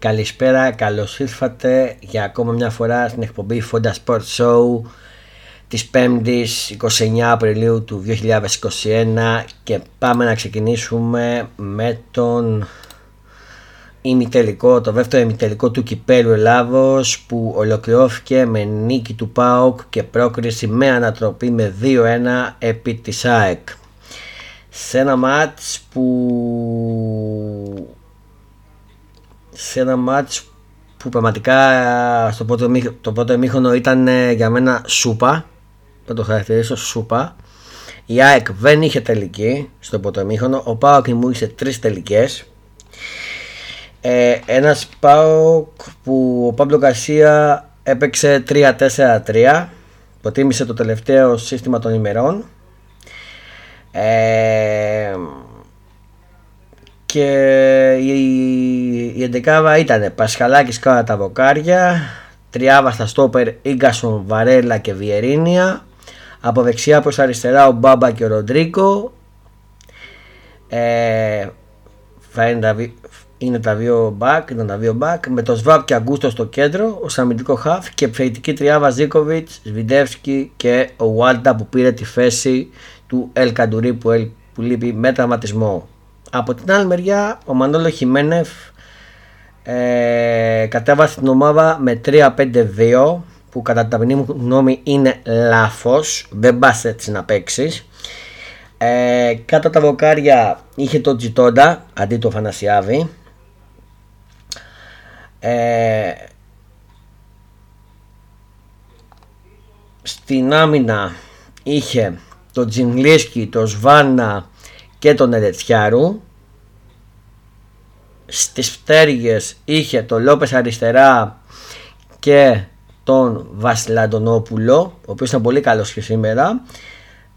Καλησπέρα, καλώς ήρθατε για ακόμα μια φορά στην εκπομπή Fonda Sport Show της 5ης 29 Απριλίου του 2021 και πάμε να ξεκινήσουμε με τον ημιτελικό, το δεύτερο ημιτελικό του Κυπέλου Ελλάδος που ολοκληρώθηκε με νίκη του ΠΑΟΚ και πρόκριση με ανατροπή με 2-1 επί της ΑΕΚ. Σε ένα μάτς που σε ένα μάτς που πραγματικά στο πρώτο, το πρώτο εμίχρονο ήταν ε, για μένα σούπα. Θα το χαρακτηρίσω σούπα. Η ΑΕΚ δεν είχε τελική στο πρώτο εμίχρονο. Ο ΠΑΟΚ μου είχε τρεις τελικές. Ε, ένας ΠΑΟΚ που ο Παύλο Καρσία έπαιξε 3-4-3 προτίμησε το τελευταίο σύστημα των ημερών. Ε, και η, η εντεκάβα ήταν Πασχαλάκης κάτω τα βοκάρια Τριάβα στα στόπερ Ίγκασον, Βαρέλα και Βιερίνια. Από δεξιά προς αριστερά ο Μπάμπα και ο Ροντρίκο. Ε, θα είναι τα, είναι τα δύο back, ήταν τα δύο back με το Σβάπ και Αγκούστο στο κέντρο ως αμυντικό χαφ. Και επιθετική τριάβα Ζίκοβιτς, Σβιντεύσκι και ο Βάλτα που πήρε τη θέση του Ελ Καντουρί που, που λείπει με τραυματισμό. Από την άλλη μεριά ο Μανώλο Χιμένεφ ε, κατέβασε την ομάδα με 3-5-2 που κατά την ταπεινή μου γνώμη είναι λάθος, δεν πας έτσι να παίξεις. Ε, κάτω τα βοκάρια είχε το Τζιτόντα αντί το Φανασιάβη. Ε, στην άμυνα είχε το Τζινλίσκι, το Σβάνα και τον Ερετσιάρου στις φτέργες είχε το Λόπες αριστερά και τον Βασιλαντονόπουλο ο οποίος ήταν πολύ καλός και σήμερα.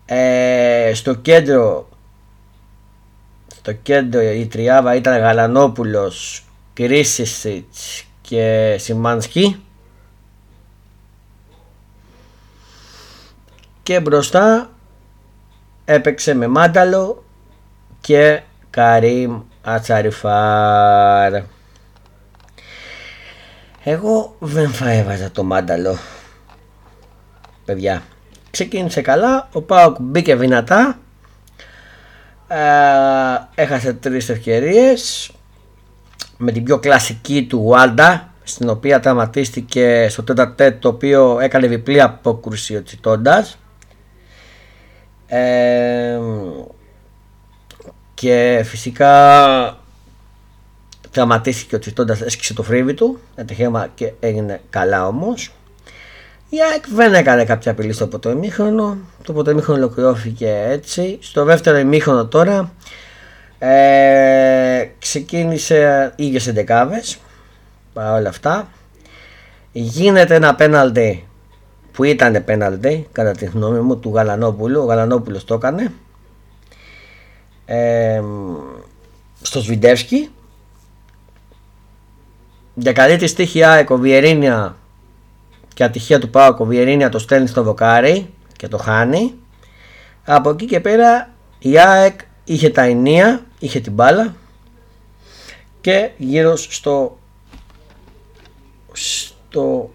Ε, στο κέντρο στο κέντρο η τριάβα ήταν Γαλανόπουλος Κρίσισιτς και Σιμάνσκι. Και μπροστά έπαιξε με Μάνταλο και Καρίμ Ατσαριφάρ. Εγώ δεν θα έβαζα το Μάνταλο. Παιδιά. Ξεκίνησε καλά, ο Πάοκ μπήκε δυνατά. Ε, έχασε τρεις ευκαιρίες με την πιο κλασική του Βάλντα στην οποία τραυματίστηκε στο τέταρτο το οποίο έκανε διπλή απόκρουση ο Τσιτώντας και φυσικά τραυματίστηκε ο Τσιτώντας, έσκησε το φρύβι του, ατυχέμα και έγινε καλά όμως. Η ΑΕΚ δεν έκανε κάποια απειλή στο πρώτο ημίχρονο, το πρώτο ημίχρονο ολοκληρώθηκε έτσι. Στο δεύτερο ημίχρονο τώρα ε, ξεκίνησε ίδιες εντεκάβες, παρά αυτά. Γίνεται ένα πέναλτι που ήταν πέναλτι κατά τη γνώμη μου του Γαλανόπουλου. Ο Γαλανόπουλος το έκανε. Ε, στο Σβιντεύσκι. Για καλή τη στοίχη ΑΕΚ ο Βιερίνια και ατυχία του Πάου ο Βιερίνια το στέλνει στο δοκάρι και το χάνει. Από εκεί και πέρα η ΑΕΚ είχε τα ενία, είχε την μπάλα και γύρω στο στο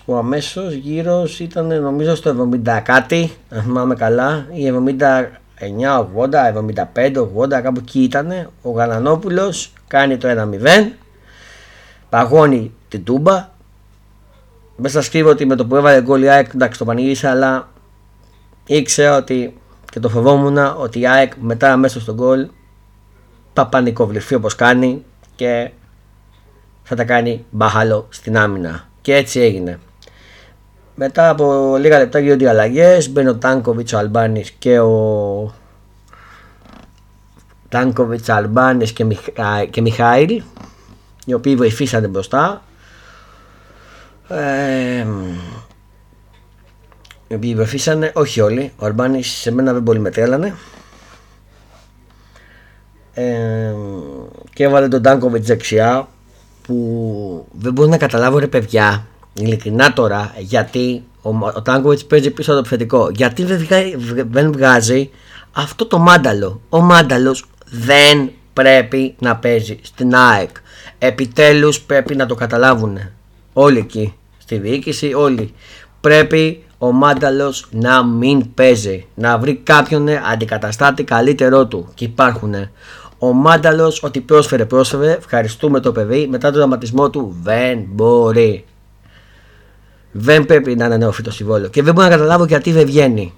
που αμέσως γύρω ήταν νομίζω στο 70 κάτι, αν θυμάμαι καλά, ή 79, 80, 75, 80, κάπου εκεί ήταν. Ο Γαλανόπουλος κάνει το 1-0, παγώνει την τούμπα. Δεν σα κρύβω ότι με το που έβαλε γκολ η ΑΕΚ, εντάξει το πανηγύρισα, αλλά ήξερα ότι και το φοβόμουν ότι η ΑΕΚ μετά μέσα στο γκολ θα πανικοβληθεί όπως κάνει και θα τα κάνει μπαχάλο στην άμυνα. Και έτσι έγινε. Μετά από λίγα λεπτά γίνονται οι αλλαγές. Μπαίνει ο Τάνκοβιτς, ο Αλμπάνης και ο. Τάνκοβιτς, Αλμπάνης και, και Μιχάηλ. Οι οποίοι βοηθήσανε μπροστά. Ε, οι οποίοι βοηθήσανε, όχι όλοι. Ο Αλμπάνης σε μένα δεν πολύ με τρέλανε. Ε, και έβαλε τον Τάνκοβιτς δεξιά που δεν μπορώ να καταλάβω ρε παιδιά ειλικρινά τώρα γιατί ο, ο Τάγκοβιτς παίζει πίσω από το επιθετικό γιατί δεν, βγάζει, δεν βγάζει αυτό το μάνταλο ο μάνταλος δεν πρέπει να παίζει στην ΑΕΚ. Επιτέλους πρέπει να το καταλάβουν όλοι εκεί στη διοίκηση, όλοι. Πρέπει ο Μάνταλος να μην παίζει, να βρει κάποιον αντικαταστάτη καλύτερό του και υπάρχουν. Ο Μάνταλος, ότι πρόσφερε, πρόσφερε. Ευχαριστούμε το παιδί. Μετά τον δραματισμό του δεν μπορεί. Δεν πρέπει να είναι νεοφύτο συμβόλαιο. Και δεν μπορώ να καταλάβω γιατί δεν βγαίνει.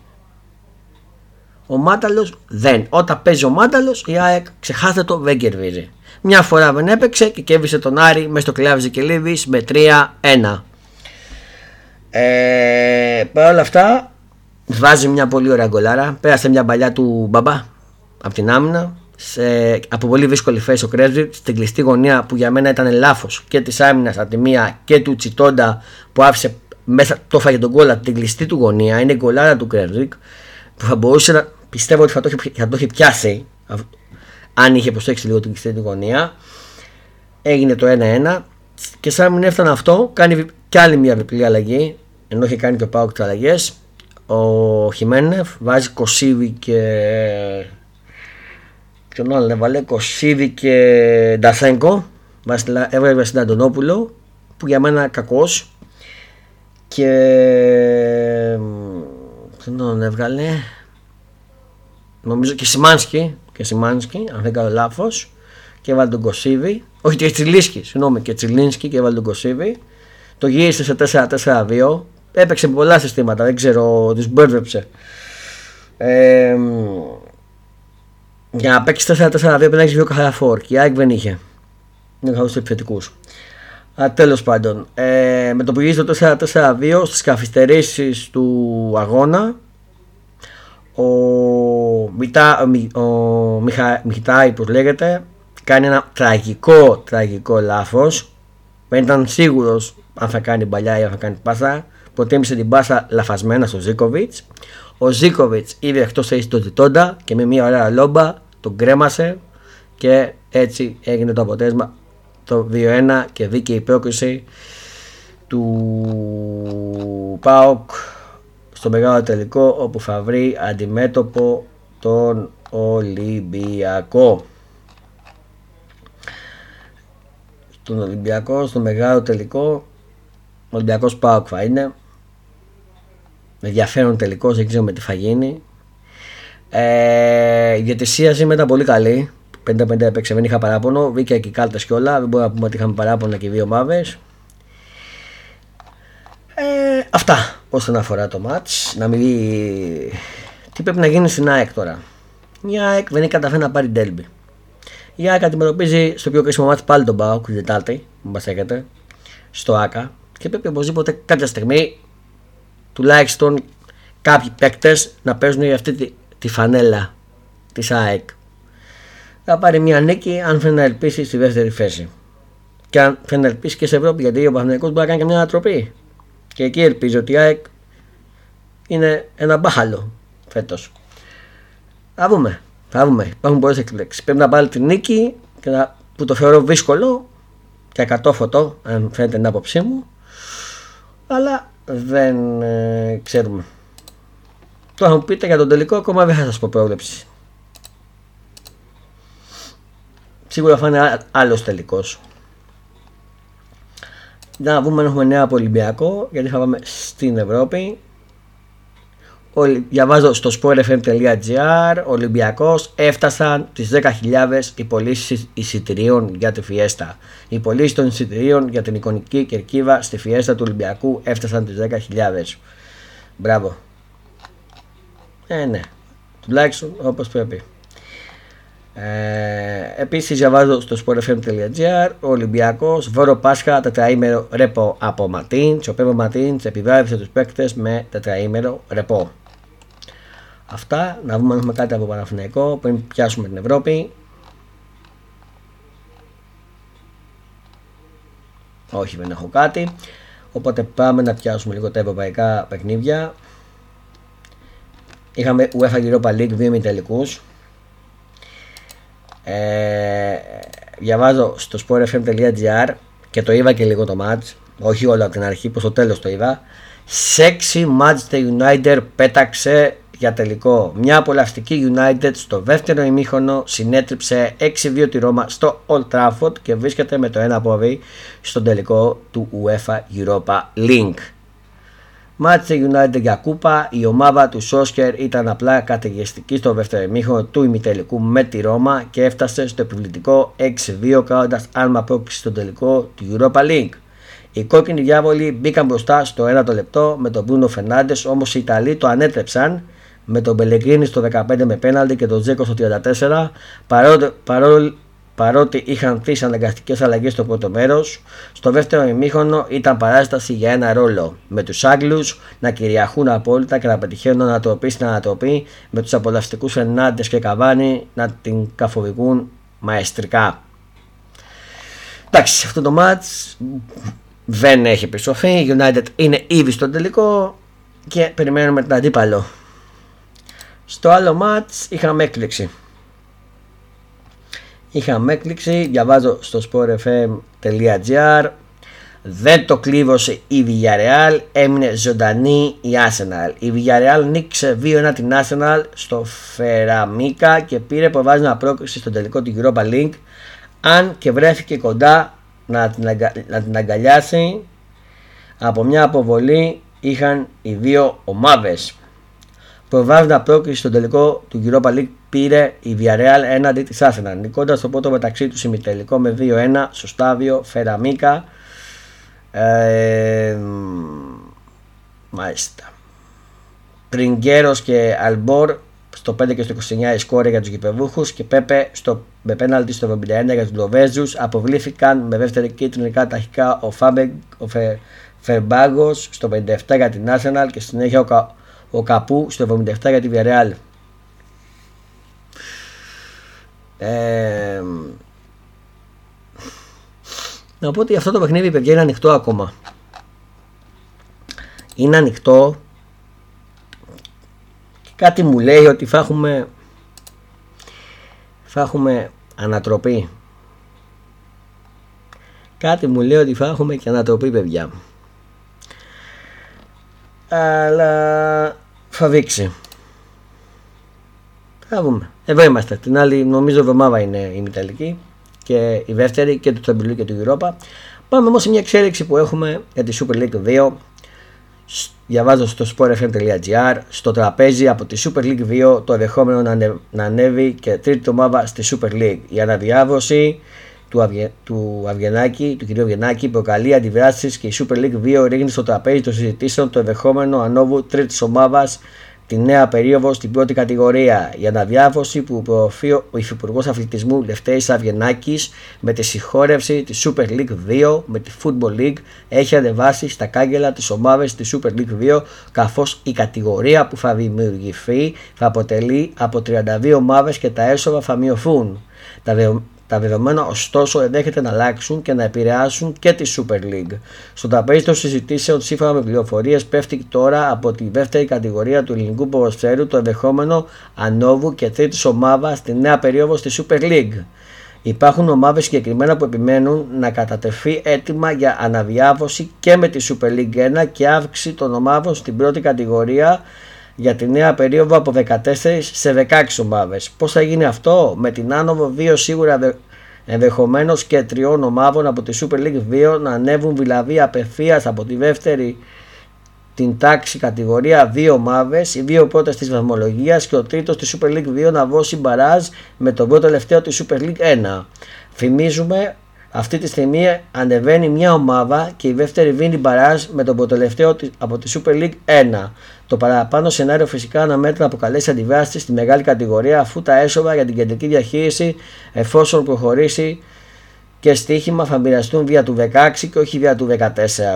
Ο Μάνταλος δεν. Όταν παίζει ο Μάνταλος, η ΑΕΚ ξεχάστε το, δεν κερδίζει. Μια φορά δεν έπαιξε και κέρδισε τον Άρη μες στο κλάβι και με 3-1. Ε, Παρ' όλα αυτά, βάζει μια πολύ ωραία γκολάρα. Πέρασε μια παλιά του μπαμπά από την άμυνα σε, από πολύ δύσκολη θέση ο Κρέσβιτ στην κλειστή γωνία που για μένα ήταν λάθος και της άμυνας από τη μία και του Τσιτόντα που άφησε μέσα το φάγε τον κόλλα την κλειστή του γωνία. Είναι η γκολάρα του Κρέσβιτ που θα μπορούσε να πιστεύω ότι θα το, θα το έχει πιάσει αν είχε προσέξει λίγο την κλειστή του γωνία. Έγινε το 1-1 και σαν μην έφτανε αυτό, κάνει κι άλλη μια διπλή αλλαγή ενώ είχε κάνει και ο Πάοκ τις αλλαγές. Ο Χιμένεφ βάζει Κωσίβι και Ποιον άλλον έβαλε, Κωσίδη και Νταθέγκο. Έβγαλε στην Αντωνόπουλο που για μένα κακός. Και. Ποιον τον έβγαλε; Νομίζω και Σιμάνσκι. Και Σιμάνσκι, αν δεν κάνω λάθος. Και έβαλε τον Κωσίδη. Όχι και Τσιλίνσκι, συγγνώμη, και Τσιλίνσκι και έβαλε τον Κωσίδη. Το γύρισε σε 4-4-2. Έπαιξε πολλά συστήματα, δεν ξέρω, του μπέρδεψε. Ε, για να παίξεις 4-4-2 πρέπει να έχεις δύο καθαρά φόρ και η ΑΕΚ δεν είχε. Είναι καθόλου επιθετικού. Τέλος πάντων, ε, με το που γύρισε το 4-4-2 στις καθυστερήσεις του αγώνα, ο, Μιτά, ο Μιχα, Μιχτάη, που λέγεται, κάνει ένα τραγικό, τραγικό λάθος. Δεν ήταν σίγουρος αν θα κάνει παλιά ή αν θα κάνει πάσα. Προτίμησε την πάσα λαφασμένα στο Ζίκοβιτ. Ο Ζίκοβιτ είδε εκτός θέση το Τιτόντα και με μια ωραία λόμπα τον κρέμασε και έτσι έγινε το αποτέλεσμα το 2-1 και δίκαιη πρόκριση του ΠΑΟΚ στο μεγάλο τελικό όπου θα βρει αντιμέτωπο τον Ολυμπιακό. Στον Ολυμπιακό, στο μεγάλο τελικό, ο Ολυμπιακός ΠΑΟΚ θα είναι. Με ενδιαφέρον τελικός, δεν ξέρω με τι θα γίνει. Ε, η διατησία σήμερα ήταν πολύ καλή. 50-50 έπαιξε, δεν είχα παράπονο. Βγήκε και κάλτες και όλα. Δεν μπορούμε να πούμε ότι είχαμε παράπονα και οι δύο ομάδε. Ε, αυτά όσον αφορά το match. Να μιλεί. Τι πρέπει να γίνει στην ΑΕΚ τώρα; Η ΑΕΚ δεν έχει καταφέρει να πάρει ντέλμπι. Η ΑΕΚ αντιμετωπίζει στο πιο κρίσιμο μάτι πάλι τον Πάο, την Τετάρτη, που μας έχετε, στο ΑΚΑ. Και πρέπει οπωσδήποτε κάποια στιγμή τουλάχιστον κάποιοι παίκτες να παίζουν για αυτή τη τη φανέλα της ΑΕΚ. Θα πάρει μια νίκη αν θέλει να ελπίσει στη δεύτερη θέση. Και αν θέλει να ελπίσει και σε Ευρώπη, γιατί ο Παναγενικό μπορεί να κάνει και μια ανατροπή. Και εκεί ελπίζει ότι η ΑΕΚ είναι ένα μπάχαλο φέτος. Θα δούμε. Θα δούμε. Υπάρχουν πολλές εκπλήξεις. Πρέπει να πάρει τη νίκη και να, που το θεωρώ δύσκολο και ακατόφωτο, αν φαίνεται την άποψή μου. Αλλά δεν ε, ξέρουμε. Τώρα θα μου πείτε για τον τελικό, ακόμα δεν θα σας πω πρόβλεψη. Σίγουρα θα είναι άλλος τελικός. Να δούμε αν έχουμε νέα από Ολυμπιακό, γιατί θα πάμε στην Ευρώπη. Διαβάζω στο sportfm.gr Ολυμπιακός έφτασαν τις 10.000 οι πωλήσει εισιτηρίων για τη Φιέστα. Οι πωλήσει των εισιτηρίων για την εικονική κερκίβα στη Φιέστα του Ολυμπιακού έφτασαν τις 10.000. Μπράβο. Ε, ναι. Τουλάχιστον όπως πρέπει. Ε, επίσης διαβάζω στο sportfm.gr ο Ολυμπιακός Βόρο Πάσχα τετραήμερο ρεπό από Ματίν ο Πέμπο Ματίν επιβράβευσε τους παίκτες με τετραήμερο ρεπό. Αυτά, να δούμε αν έχουμε κάτι από Παναθηναϊκό πριν πιάσουμε την Ευρώπη. Όχι δεν έχω κάτι. Οπότε πάμε να πιάσουμε λίγο τα ευρωπαϊκά παιχνίδια Είχαμε UEFA Europa League 2 ημιτελικούς. Ε, διαβάζω στο sportfm.gr και το είδα και λίγο το match. Όχι όλο από την αρχή, προς το τέλος το είδα. Sexy Manchester United πέταξε για τελικό. Μια απολαυστική United στο δεύτερο ημίχρονο συνέτριψε 6-2 τη Ρώμα στο Old Trafford και βρίσκεται με το ένα πόδι στον τελικό του UEFA Europa League. Μάτσε United για κούπα, η ομάδα του Σόσκερ ήταν απλά καταιγιστική στο δεύτερο ημίχρονο του ημιτελικού με τη Ρώμα και έφτασε στο επιβλητικό 6-2 κάνοντας άλμα πρόκληση στον τελικό του Europa League. Οι κόκκινοι διάβολοι μπήκαν μπροστά στο 1 λεπτό με τον Μπρούνο Φερνάντε, όμως οι Ιταλοί το ανέτρεψαν με τον Μπελεγκρίνη στο 15 με πέναλτι και τον Τζέκο στο 34 παρότι, παρό, παρότι είχαν τρει αναγκαστικές αλλαγές στο πρώτο μέρος. Στο δεύτερο ημίχρονο ήταν παράσταση για ένα ρόλο με τους Άγγλους να κυριαρχούν απόλυτα και να πετυχαίνουν ανατροπή στην ανατροπή με τους απολαυστικούς Φερνάντες και Καβάνη να την καφορικούν μαεστρικά. Εντάξει, αυτό το μάτς δεν έχει επιστροφή. Η United είναι ήδη στο τελικό και περιμένουμε τον αντίπαλο. Στο άλλο μάτς είχαμε έκπληξη. Είχαμε έκπληξη, διαβάζω στο sportfm.gr δεν το κλείβωσε η Villarreal, έμεινε ζωντανή η Arsenal. Η Villarreal νίκησε 2-1 την Arsenal στο Φεραμίκα και πήρε προβάζει πρόκριση στο τελικό του Europa League αν και βρέθηκε κοντά να την, να την αγκαλιάσει από μια αποβολή είχαν οι δύο ομάδες. Προβάλλοντα πρόκληση στο τελικό του Europa League πήρε η Villarreal έναντι της Arsenal. Νικώντας το πρώτο μεταξύ τους ημιτελικό με 2-1 στο στάδιο Φεραμίκα. Ε, μάλιστα. Τριγκέρος και Αλμπόρ στο 5 και στο 29 η σκόρε για τους γηπεδούχους και Πέπε στο, με πέναλτι στο 71 για τους Λοβέζους αποβλήθηκαν με δεύτερη κίτρινη καταρχικά ο, Φάμπεγκ, ο Φε, Φερμπάγκος στο 57 για την Arsenal και συνέχεια ο, Κα, ο Καπού στο 77 για τη Villarreal. Ε, να πω ότι αυτό το παιχνίδι παιδιά είναι ανοιχτό ακόμα. Είναι ανοιχτό κάτι μου λέει ότι θα έχουμε θα έχουμε ανατροπή κάτι μου λέει ότι θα έχουμε και ανατροπή παιδιά αλλά θα δείξει. Θα δούμε. Εδώ είμαστε. Την άλλη νομίζω εβδομάδα είναι η Μηταλική και η δεύτερη και του Τσαμπιλού και του Europa πάμε όμως σε μια εξέλιξη που έχουμε για τη Super League 2 διαβάζω στο sportfm.gr στο τραπέζι από τη Super League 2 το ενδεχόμενο να, να ανέβει και τρίτη ομάδα στη Super League. Η αναδιάβρωση του, Αυγε, του Αυγενάκη, του κ. Αυγενάκη προκαλεί αντιδράσεις και η Super League 2 ρίχνει στο τραπέζι των συζητήσεων το ενδεχόμενο ανόβου τρίτης ομάδας τη νέα περίοδο στην πρώτη κατηγορία. Η αναδιάφωση που προωθεί ο Υφυπουργός Αθλητισμού Λευτέρης Αυγενάκη με τη συγχώρευση της Super League 2 με τη Football League έχει ανεβάσει στα κάγκελα τις ομάδες της Super League 2 καθώς η κατηγορία που θα δημιουργηθεί θα αποτελεί από 32 ομάδες και τα έσοδα θα μειωθούν. Τα τα δεδομένα ωστόσο ενδέχεται να αλλάξουν και να επηρεάσουν και τη Super League. Στο τραπέζι των συζητήσεων, σύμφωνα με πληροφορίες, πέφτει τώρα από τη δεύτερη κατηγορία του ελληνικού ποδοσφαίρου το ενδεχόμενο ανόβου και τρίτη ομάδα στη νέα περίοδο στη Super League. Υπάρχουν ομάδες συγκεκριμένα που επιμένουν να κατατεθεί έτοιμα για αναδιάβωση και με τη Super League 1 και αύξηση των ομάδων στην πρώτη κατηγορία για τη νέα περίοδο από 14 σε 16 ομάδες. Πώς θα γίνει αυτό; Με την άνοδο 2 σίγουρα ενδεχομένως και τριών ομάδων από τη Super League 2 να ανέβουν δηλαδή απευθείας από τη δεύτερη την τάξη κατηγορία δύο ομάδες, οι δύο πρώτες της βαθμολογίας και ο τρίτος της Super League 2 να δώσει μπαράζ με τον πρώτο τελευταίο της Super League 1. Θυμίζουμε αυτή τη στιγμή ανεβαίνει μια ομάδα και η δεύτερη βίνει μπαράζ με τον προτελευταίο από τη Super League 1. Το παραπάνω σενάριο φυσικά αναμένεται να αποκαλέσει αντιβάσει στη μεγάλη κατηγορία αφού τα έσοδα για την κεντρική διαχείριση εφόσον προχωρήσει και στοίχημα θα μοιραστούν βία του 16 και όχι βία του 14.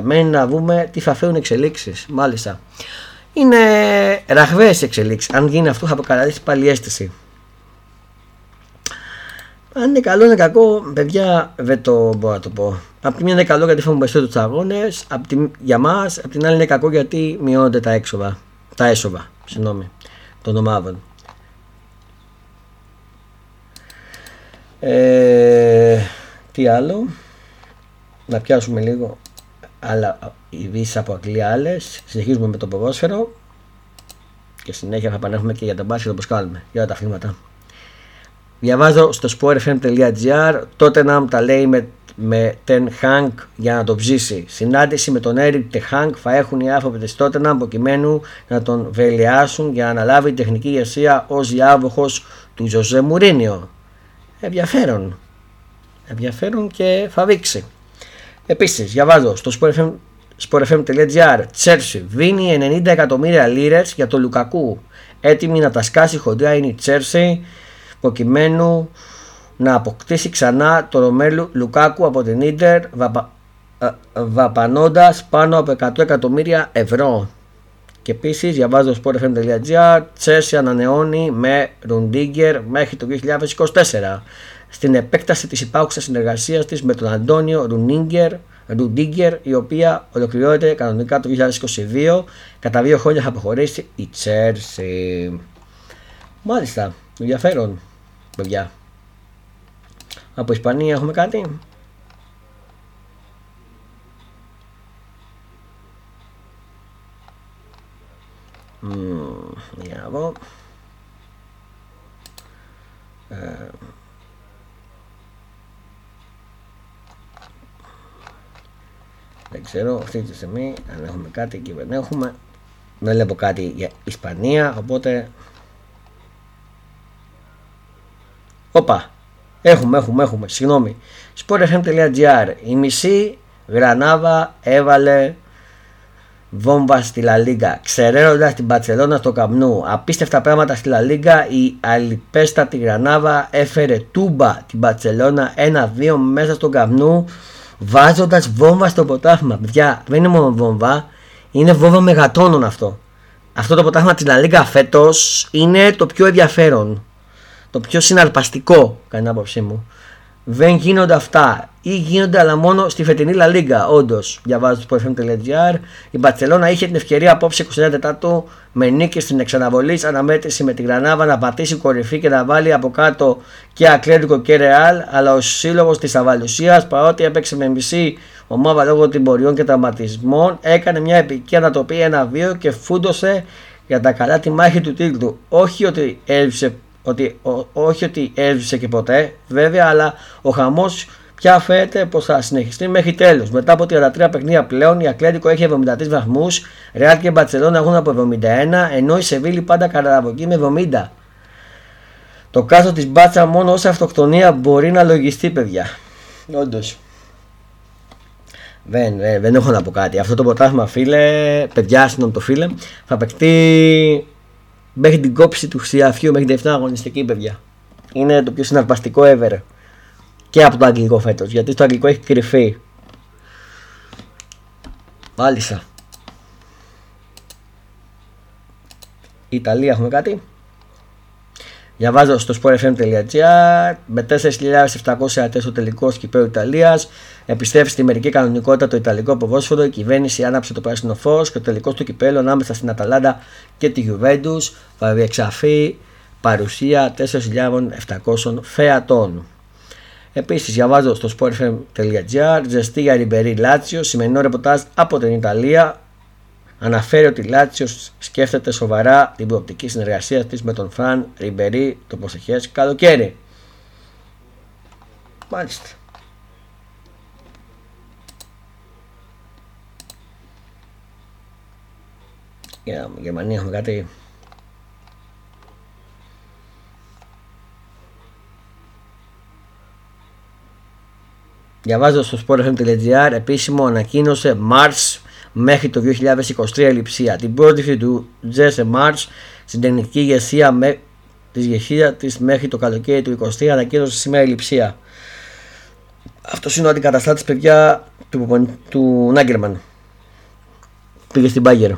Μένει να δούμε τι θα φέρουν εξελίξεις. Μάλιστα. Είναι ραχβαίε εξελίξεις. Αν γίνει αυτό θα αποκαλέσει πάλι αίσθηση. Αν είναι καλό είναι κακό, παιδιά δεν το μπορώ να το πω. Απ' τη μία είναι καλό γιατί φεύγουν περισσότερου τους αγώνες, για μας, απ' την άλλη είναι κακό γιατί μειώνονται τα έξοδα. Τα έσοδα, συγγνώμη, των ομάδων. Ε, τι άλλο, να πιάσουμε λίγο άλλα ειδήσει από Αγγλία άλλες. Συνεχίζουμε με το ποδόσφαιρο και συνέχεια θα επανέλθουμε και για τον μπάσκετ όπως κάνουμε, για τα αθλήματα. Διαβάζω στο sportfm.gr, τότε να τα λέει με, με Ten Hank για να το ψήσει. Συνάντηση με τον Eric Ten θα έχουν οι άνθρωποι τη Tottenham προκειμένου να τον βελιάσουν για να αναλάβει τεχνική ηγεσία ως διάβοχος του Ζωζέ Μουρίνιο. Ενδιαφέρον. Ενδιαφέρον και θα δείξει. Επίσης, διαβάζω στο sportfm.gr Τσέρσι δίνει 90 εκατομμύρια λίρες για το Λουκακού. Έτοιμη να τα σκάσει χοντρά είναι η Τσέρσι προκειμένου να αποκτήσει ξανά το Ρομέλου Λουκάκου από την Ίντερ βαπα, ε, πάνω από 100 εκατομμύρια ευρώ. Και επίσης διαβάζω στο sportfm.gr Τσέρσι ανανεώνει με Ρουντίγκερ μέχρι το 2024 στην επέκταση της υπάρχουσας συνεργασίας της με τον Αντώνιο Ρουνίγκερ Ρουντίγκερ, η οποία ολοκληρώνεται κανονικά το 2022. Κατά δύο χρόνια θα αποχωρήσει η Τσέρσι. Μάλιστα, ενδιαφέρον, παιδιά. Από Ισπανία έχουμε κάτι; Mm, για να δω. Ε, Δεν ξέρω αυτή τη στιγμή αν έχουμε κάτι εκεί δεν έχουμε. Δεν βλέπω κάτι για Ισπανία οπότε... Όπα! Έχουμε, έχουμε, έχουμε. Συγγνώμη. Sportfm.gr Η μισή Γρανάβα έβαλε βόμβα στη Λα Λίγκα. Ξεραίνοντα την Παρσελόνα στο Καμνού. Απίστευτα πράγματα στη Λα Λίγκα. Η αλυπέστατη Γρανάβα έφερε τούμπα την Παρσελόνα 1-2 μέσα στο Καμνού βάζοντας βόμβα στο ποτάθμα. Παιδιά, δεν είναι μόνο βόμβα, είναι βόμβα μεγατόνων αυτό. Αυτό το ποτάθμα της Λαλίγκα φέτος είναι το πιο ενδιαφέρον. Το πιο συναρπαστικό, κατά την άποψή μου. Δεν γίνονται αυτά ή γίνονται αλλά μόνο στη φετινή Λα Λίγκα. Όντως, διαβάζω το sportfm.gr. Η Μπαρσελόνα είχε την ευκαιρία απόψε 29 Τετάρτου με νίκη στην εξαναβολή αναμέτρησης με τη Γρανάβα να πατήσει κορυφή και να βάλει από κάτω και Ακλέντικο και Ρεάλ. Αλλά ο σύλλογος της Αβαλουσίας, παρότι έπαιξε με μισή ομάδα λόγω τιμποριών και τραυματισμών, έκανε μια επική ανατοπή 1-2 και φούντωσε για τα καλά τη μάχη του τίτλου. Όχι ότι έβρισε ότι, όχι ότι έσβησε και ποτέ βέβαια αλλά ο χαμός πια φαίνεται πως θα συνεχιστεί μέχρι τέλος. Μετά από 33 παιχνίδια πλέον η Ακλέντικο έχει 73 βαθμούς, Ρεάλ και Μπαρτσελώνα έχουν από 71 ενώ η Σεβίλη πάντα καραβοκεί με 70. Το κάτω της μπάτσα μόνο ως αυτοκτονία μπορεί να λογιστεί παιδιά. Όντως. Δεν, δεν, δεν έχω να πω κάτι. Αυτό το ποτάθμα φίλε, παιδιά συγγνώμη το φίλε, θα παιχτεί μέχρι την κόψη του Χρυσιαφιού μέχρι την 7 αγωνιστική παιδιά. Είναι το πιο συναρπαστικό ever και από το αγγλικό φέτος. Γιατί στο αγγλικό έχει κρυφεί. Μάλιστα. Ιταλία έχουμε κάτι; Διαβάζω στο sportfm.gr με 4.700 ατές ο τελικό κυπέου Ιταλίας. Επιστρέφει στη μερική κανονικότητα το Ιταλικό ποδόσφαιρο. Η κυβέρνηση άναψε το πράσινο φως και το τελικός του κυπέλο ανάμεσα στην Αταλάντα και τη Juventus θα διεξαφεί παρουσία 4.700 φεατών. Επίσης, διαβάζω στο sportfm.gr ζεστή για Ριμπερί Λάτσιο, σημερινό ρεπορτάζ από την Ιταλία αναφέρει ότι η Λάτσιος σκέφτεται σοβαρά την προοπτική συνεργασίας της με τον Φραν Ριμπερί το προσεχές καλοκαίρι. Μάλιστα. Για Γερμανία έχουμε κάτι Διαβάζω στο sportfm.gr επίσημο ανακοίνωσε Mars μέχρι το 2023 λειψία. Την πρότυφη του Τζέσε Μάρς στην τεχνική ηγεσία με, της ηγεσίας της μέχρι το καλοκαίρι του 2023 ανακοίνωσε σήμερα η λειψία. Αυτός είναι ο αντικαταστάτης παιδιά του, του Νάγκερμαν. Πήγε στην Μπάγκερ.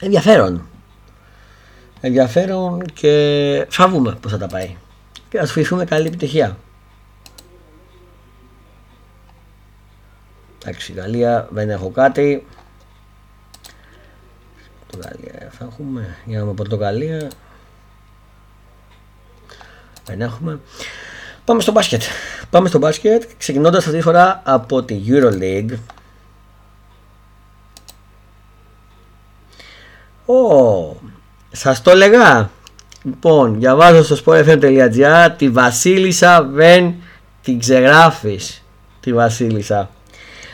Ενδιαφέρον. Ενδιαφέρον και φάβουμε πώς θα τα πάει. Και ας φυθούμε καλή επιτυχία. Εντάξει, Γαλλία δεν έχω κάτι. Πορτογαλία θα έχουμε. Για να δούμε Πορτογαλία. Δεν έχουμε. Πάμε στο μπάσκετ. Πάμε στο μπάσκετ ξεκινώντας αυτή τη φορά από τη EuroLeague. Ο Σας το έλεγα. Λοιπόν, διαβάζω στο sportfm.gr τη Βασίλισσα δεν την ξεγράφεις. Τη Βασίλισσα.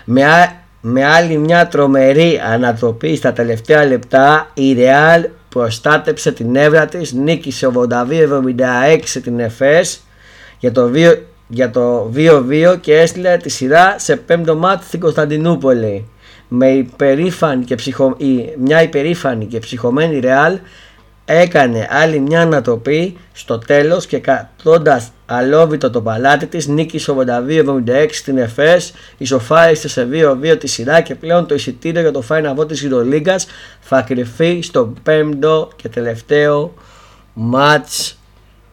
Με, με άλλη μια τρομερή ανατροπή στα τελευταία λεπτά η Ρεάλ προστάτεψε την έβρα της, νίκησε 82-76 την ΕΦΕΣ για το 2 για το 2-2 και έστειλε τη σειρά σε πέμπτο μάτι στην Κωνσταντινούπολη. Με υπερήφανη και ψυχο... μια υπερήφανη και ψυχωμένη Ρεάλ έκανε άλλη μια ανατροπή στο τέλος και κατώντας αλόβητο το παλάτι της νίκησε 82-76 στην ΕΦΕΣ ισοφάρισε σε 2-2 τη σειρά και πλέον το εισιτήριο για το Final Four της Euroleague θα κρυφεί στο πέμπτο και τελευταίο μάτς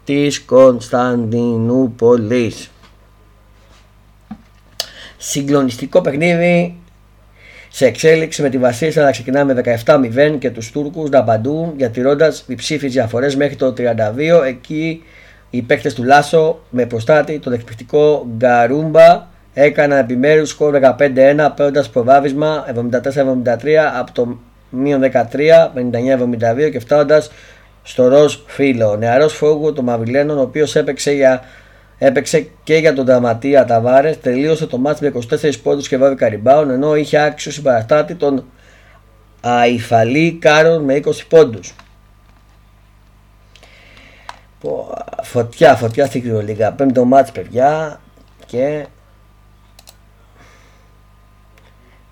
της Κωνσταντινούπολης. Συγκλονιστικό παιχνίδι σε εξέλιξη με τη Βασίλισσα να ξεκινάμε με 17-0 και τους Τούρκους να απαντούν διατηρώντας υψήφιες διαφορές μέχρι το 32 εκεί οι παίκτες του Λάσο με προστάτη τον εκπληκτικό Γκαρούμπα έκαναν επιμέρους σκορ 15-1 παίρνοντας προβάδισμα 74-73 από το μείον 13 59-72 και φτάνοντας στο ροζ φίλο. Ο νεαρός φόγκο των Μαυριλένων, ο οποίος έπαιξε, για, έπαιξε και για τον Δραματία Ταβάρες, τελείωσε το μάτι με 24 πόντους και βάβει καριμπάουν, ενώ είχε άξιο συμπαραστάτη τον Αϊφαλή Κάρον με 20 πόντους. Φωτιά, φωτιά στην κρυολίγα. Πέμπτο μάτς παιδιά και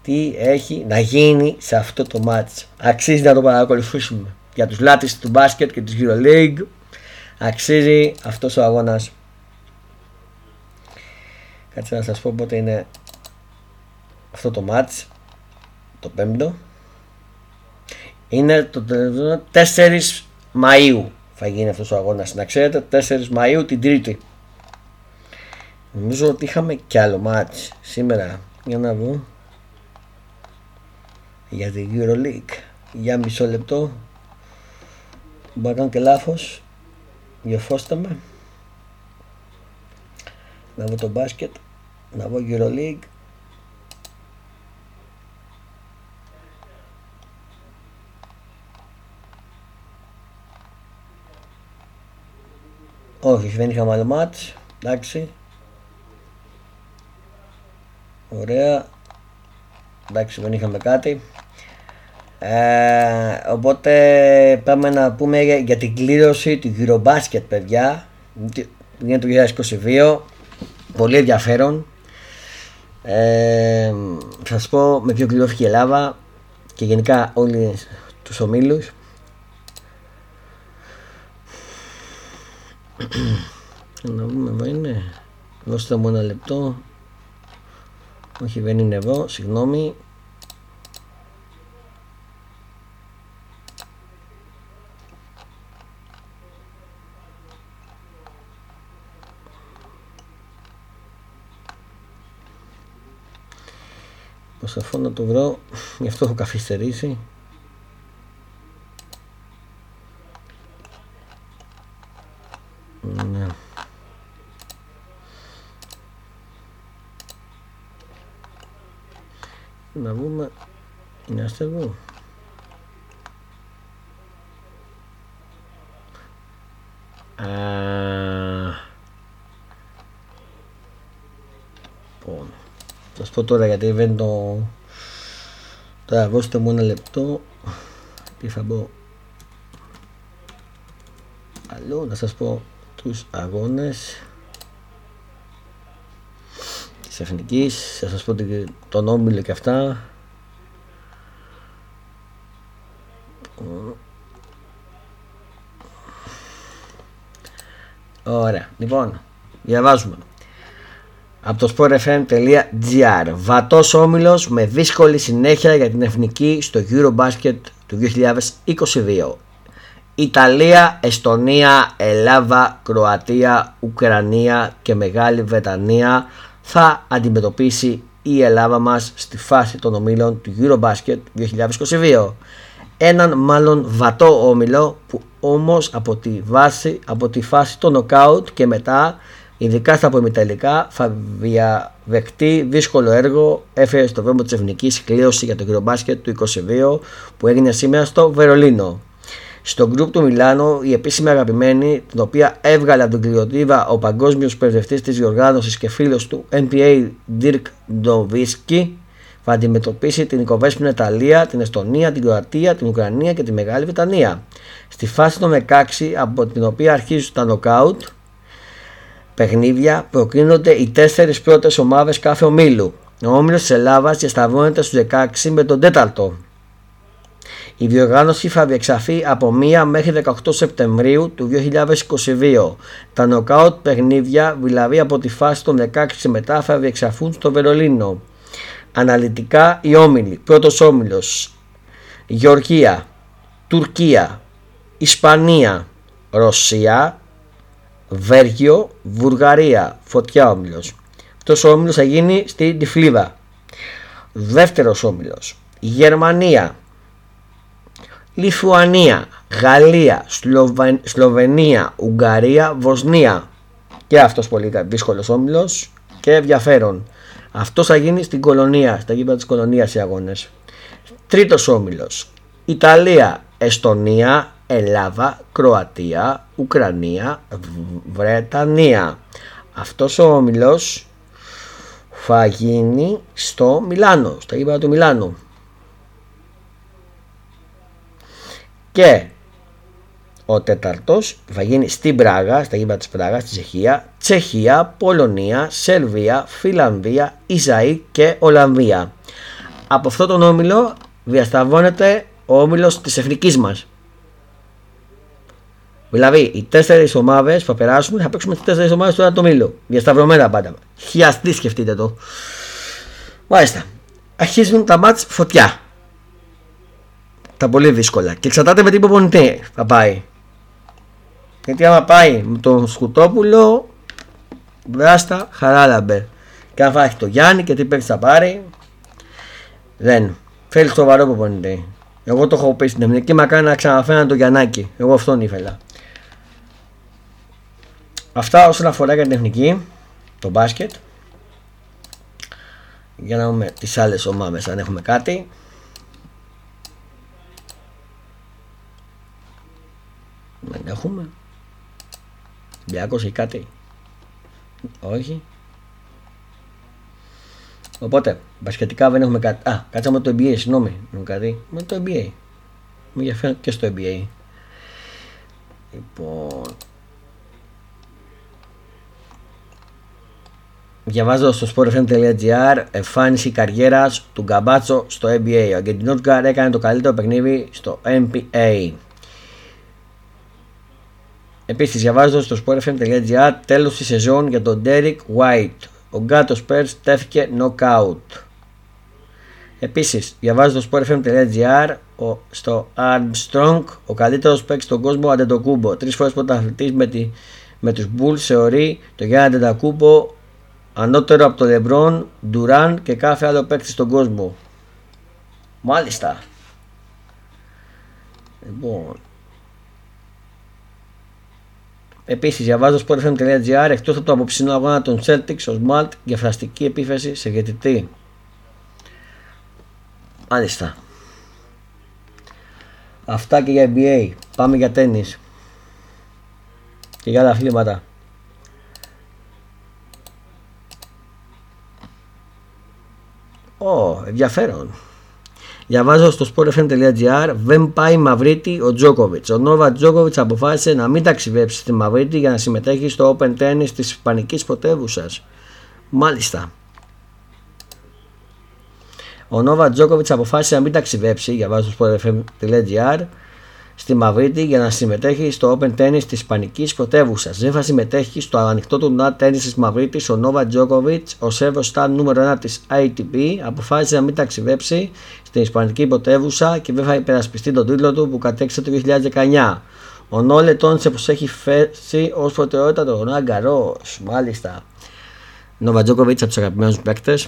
τι έχει να γίνει σε αυτό το μάτς. Αξίζει να το παρακολουθήσουμε για τους λάτρεις του μπάσκετ και της EuroLeague αξίζει αυτός ο αγώνας κάτσε να σας πω πότε είναι αυτό το μάτς το πέμπτο. Είναι το 4 Μαΐου θα γίνει αυτός ο αγώνας. Να ξέρετε 4 Μαΐου την Τρίτη. Νομίζω ότι είχαμε κι άλλο μάτς σήμερα. Για να δω. Για την EuroLeague. Για μισό λεπτό. Μπορεί να κάνω και λάθος. Διορθώστε με. Να δω το μπάσκετ. Να δω EuroLeague. Όχι, δεν είχαμε άλλο μάτς. Εντάξει. Ωραία. Εντάξει, δεν είχαμε κάτι. Ε, οπότε πάμε να πούμε για, την κλήρωση του Eurobasket παιδιά είναι το 2022 πολύ ενδιαφέρον. Ε, θα σας πω με ποιο κληρώθηκε η Ελλάδα και γενικά όλοι τους ομίλους. Να δούμε εδώ είναι. Δώστε μου ένα λεπτό. Όχι δεν είναι εδώ συγγνώμη Προσπαθώ να το βρω, γι' αυτό έχω καθυστερήσει. Ναι. Να βγούμε, είστε εδώ. Πω τώρα γιατί δεν το... Τώρα δώστε μου ένα λεπτό. Και θα μπω. Αλλού να σας πω τους αγώνες. Της Εθνικής θα σας πω τον Όμιλο και αυτά. Ωραία, λοιπόν, διαβάζουμε από το sportfm.gr Βατός όμιλος με δύσκολη συνέχεια για την εθνική στο Eurobasket του 2022 Ιταλία, Εστονία, Ελλάδα, Κροατία, Ουκρανία και Μεγάλη Βρετανία θα αντιμετωπίσει η Ελλάδα μας στη φάση των ομίλων του Eurobasket 2022 έναν μάλλον βατό όμιλο που όμως από τη, βάση, από τη φάση των νοκάουτ και μετά ειδικά στα απομεταλλικά, θα διαδεχτεί δύσκολο έργο. Έφερε στο δρόμο της εθνικής κλήρωση για το κύριο μπάσκετ του 22 που έγινε σήμερα στο Βερολίνο. Στο γκρουπ του Μιλάνο, η επίσημη αγαπημένη, την οποία έβγαλε από την κρυοτήβα ο παγκόσμιος πρεσβευτής της διοργάνωσης και φίλος του NBA Dirk Nowitzki, θα αντιμετωπίσει την οικοβέσπινη Ιταλία, την Εστονία, την Κροατία, την Ουκρανία και τη Μεγάλη Βρετανία. Στη φάση των 16, από την οποία αρχίζουν τα νοκάουτ παιχνίδια, προκρίνονται οι τέσσερις πρώτες ομάδες κάθε ομίλου. Ο όμιλος της Ελλάδας διασταυρώνεται στους 16 με τον τέταρτο. Η διοργάνωση θα διεξαχθεί από 1 μέχρι 18 Σεπτεμβρίου του 2022. Τα νοκάουτ παιχνίδια, δηλαδή από τη φάση των 16 μετά, θα διεξαχθούν στο Βερολίνο. Αναλυτικά οι όμιλοι. Πρώτος όμιλος Γεωργία, Τουρκία, Ισπανία, Ρωσία, Βέργιο, Βουλγαρία, φωτιά όμιλος. Αυτός ο όμιλος θα γίνει στην Τυφλίδα. Δεύτερος όμιλος Γερμανία, Λιθουανία, Γαλλία, Σλοβενία, Ουγγαρία, Βοσνία. Και αυτός πολύ δύσκολος όμιλος και ενδιαφέρον. Αυτός θα γίνει στην κολονία, στα γήπεδα της κολονίας οι αγώνες. Τρίτος όμιλος. Ιταλία, Εστονία, Ελλάδα, Κροατία, Ουκρανία, Βρετανία. Αυτός ο όμιλος θα γίνει στο Μιλάνο, στα γήπεδα του Μιλάνου. Και ο τέταρτος θα γίνει στην Πράγα, στα γήπεδα της Πράγας, στη Τσεχία, Τσεχία, Πολωνία, Σερβία, Φιλανδία, Ισραήλ και Ολλανδία. Από αυτό τον όμιλο διασταυρώνεται ο όμιλος της εθνικής μας. Δηλαδή, οι τέσσερις ομάδες που θα περάσουν θα παίξουμε τις τέσσερις ομάδες του ένα μήλο. Διασταυρωμένα πάντα. Χιαστή σκεφτείτε το. Μάλιστα. Αρχίζουν τα μάτς φωτιά. Τα πολύ δύσκολα. Και εξαρτάται με τι υποπονητή θα πάει. Γιατί άμα πάει με τον Σκουτόπουλο, βράστα, χαράλαμπε. Και αν φάει το Γιάννη και τι παίξει θα πάρει, δεν. Θέλει σοβαρό προπονητή. Εγώ το έχω πει στην εθνική μα κάνει να ξαναφέραν το Γιαννάκι. Εγώ αυτόν ήθελα. Αυτά όσον αφορά για την εθνική, το μπάσκετ. Για να δούμε τις άλλες ομάδες αν έχουμε κάτι. Δεν έχουμε. Ολυμπιακός ή κάτι. Όχι. Οπότε, μπασκετικά δεν έχουμε κάτι. Α, κάτσαμε το NBA, συγγνώμη. Έχουμε κάτι. Με το NBA. Με ενδιαφέρον και στο NBA. Λοιπόν. Διαβάζω στο sportfm.gr εμφάνιση καριέρας του Γκαμπάτσο στο NBA. Ο Αργεντινό Γκάρ έκανε το καλύτερο παιχνίδι στο NBA. Επίσης, διαβάζω στο sportfm.gr τέλος της σεζόν για τον Derek White. Ο Γκάτος Πέρ τέθηκε knockout. Επίσης, διαβάζω στο sportfm.gr στο Armstrong, ο καλύτερος παίκτης στον κόσμο Αντετοκούμπο. Τρεις φορές πρωταθλητής με, τη, με τους Bulls θεωρεί το Γιάννη Αντετοκούμπο ανώτερο από τον Λεμπρόν, Ντουράν και κάθε άλλο παίκτη στον κόσμο. Μάλιστα. Λοιπόν, Επίσης, διαβάζω sportfm.gr εκτός από το απόψινό αγώνα των Celtics, ο Smart για φραστική επίθεση σε διαιτητή. Μάλιστα. Αυτά και για NBA. Πάμε για τέννη. Και για άλλα αθλήματα. Ω, ενδιαφέρον. Διαβάζω στο sportfm.gr δεν πάει Μαυρίτη ο Τζόκοβιτς. Ο Νόβα Τζόκοβιτς αποφάσισε να μην ταξιδέψει στη Μαυρίτη για να συμμετέχει στο Open Tennis της Ισπανικής πρωτεύουσας. Μάλιστα. Ο Νόβα Τζόκοβιτς αποφάσισε να μην ταξιδέψει, διαβάζω στο sportfm.gr στη Μαυρίτη για να συμμετέχει στο Open Tennis της Ισπανικής πρωτεύουσα. Δεν θα συμμετέχει στο ανοιχτό του τουρνουά Tennis της Μαυρίτη. Ο Νόβα Τζόκοβιτ, ο Σέβο Στάν νούμερο 1 της ATP, αποφάσισε να μην ταξιδέψει στην Ισπανική πρωτεύουσα και δεν θα υπερασπιστεί τον τίτλο του που κατέξε το 2019. Ο Νόλε τόνισε πως έχει φέσει ως προτεραιότητα τον Ρονάν Γκαρός. Μάλιστα. Νόβα Τζόκοβιτ από τους αγαπημένους παίκτες.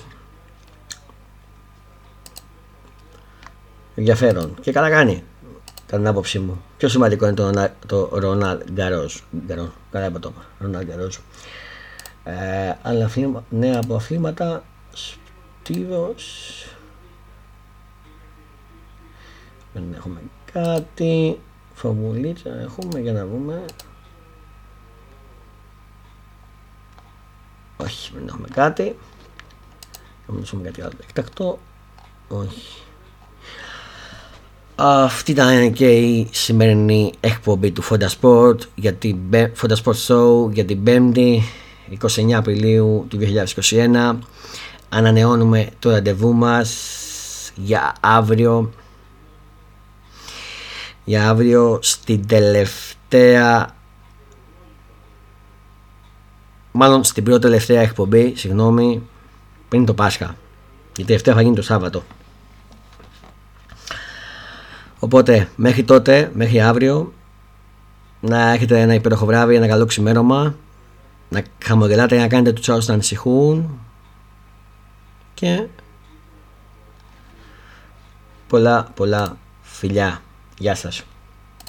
Ενδιαφέρον. Και καλά κάνει κατά την άποψή μου. Πιο σημαντικό είναι το, το Ρονάλ Γκαρός. Καλά είπα το Ρονάλ Γκαρός. Ε, άλλα νέα από αθλήματα. Στίβος. Δεν έχουμε κάτι. Φοβουλίτσα έχουμε για να δούμε. Όχι, δεν έχουμε κάτι. Θα δούμε κάτι άλλο εκτακτό. Όχι. Αυτή ήταν και η σημερινή εκπομπή του Fonda Sport για την Fonda Sport Show για την 5η 29 Απριλίου του 2021. Ανανεώνουμε το ραντεβού μας για αύριο. Για αύριο στην τελευταία μάλλον στην πρώτη τελευταία εκπομπή συγγνώμη πριν το Πάσχα. Η τελευταία θα γίνει το Σάββατο οπότε μέχρι τότε μέχρι αύριο να έχετε ένα υπέροχο βράδυ ένα καλό ξημέρωμα να χαμογελάτε να κάνετε τους άλλους να ανησυχούν και πολλά πολλά φιλιά Γεια σας.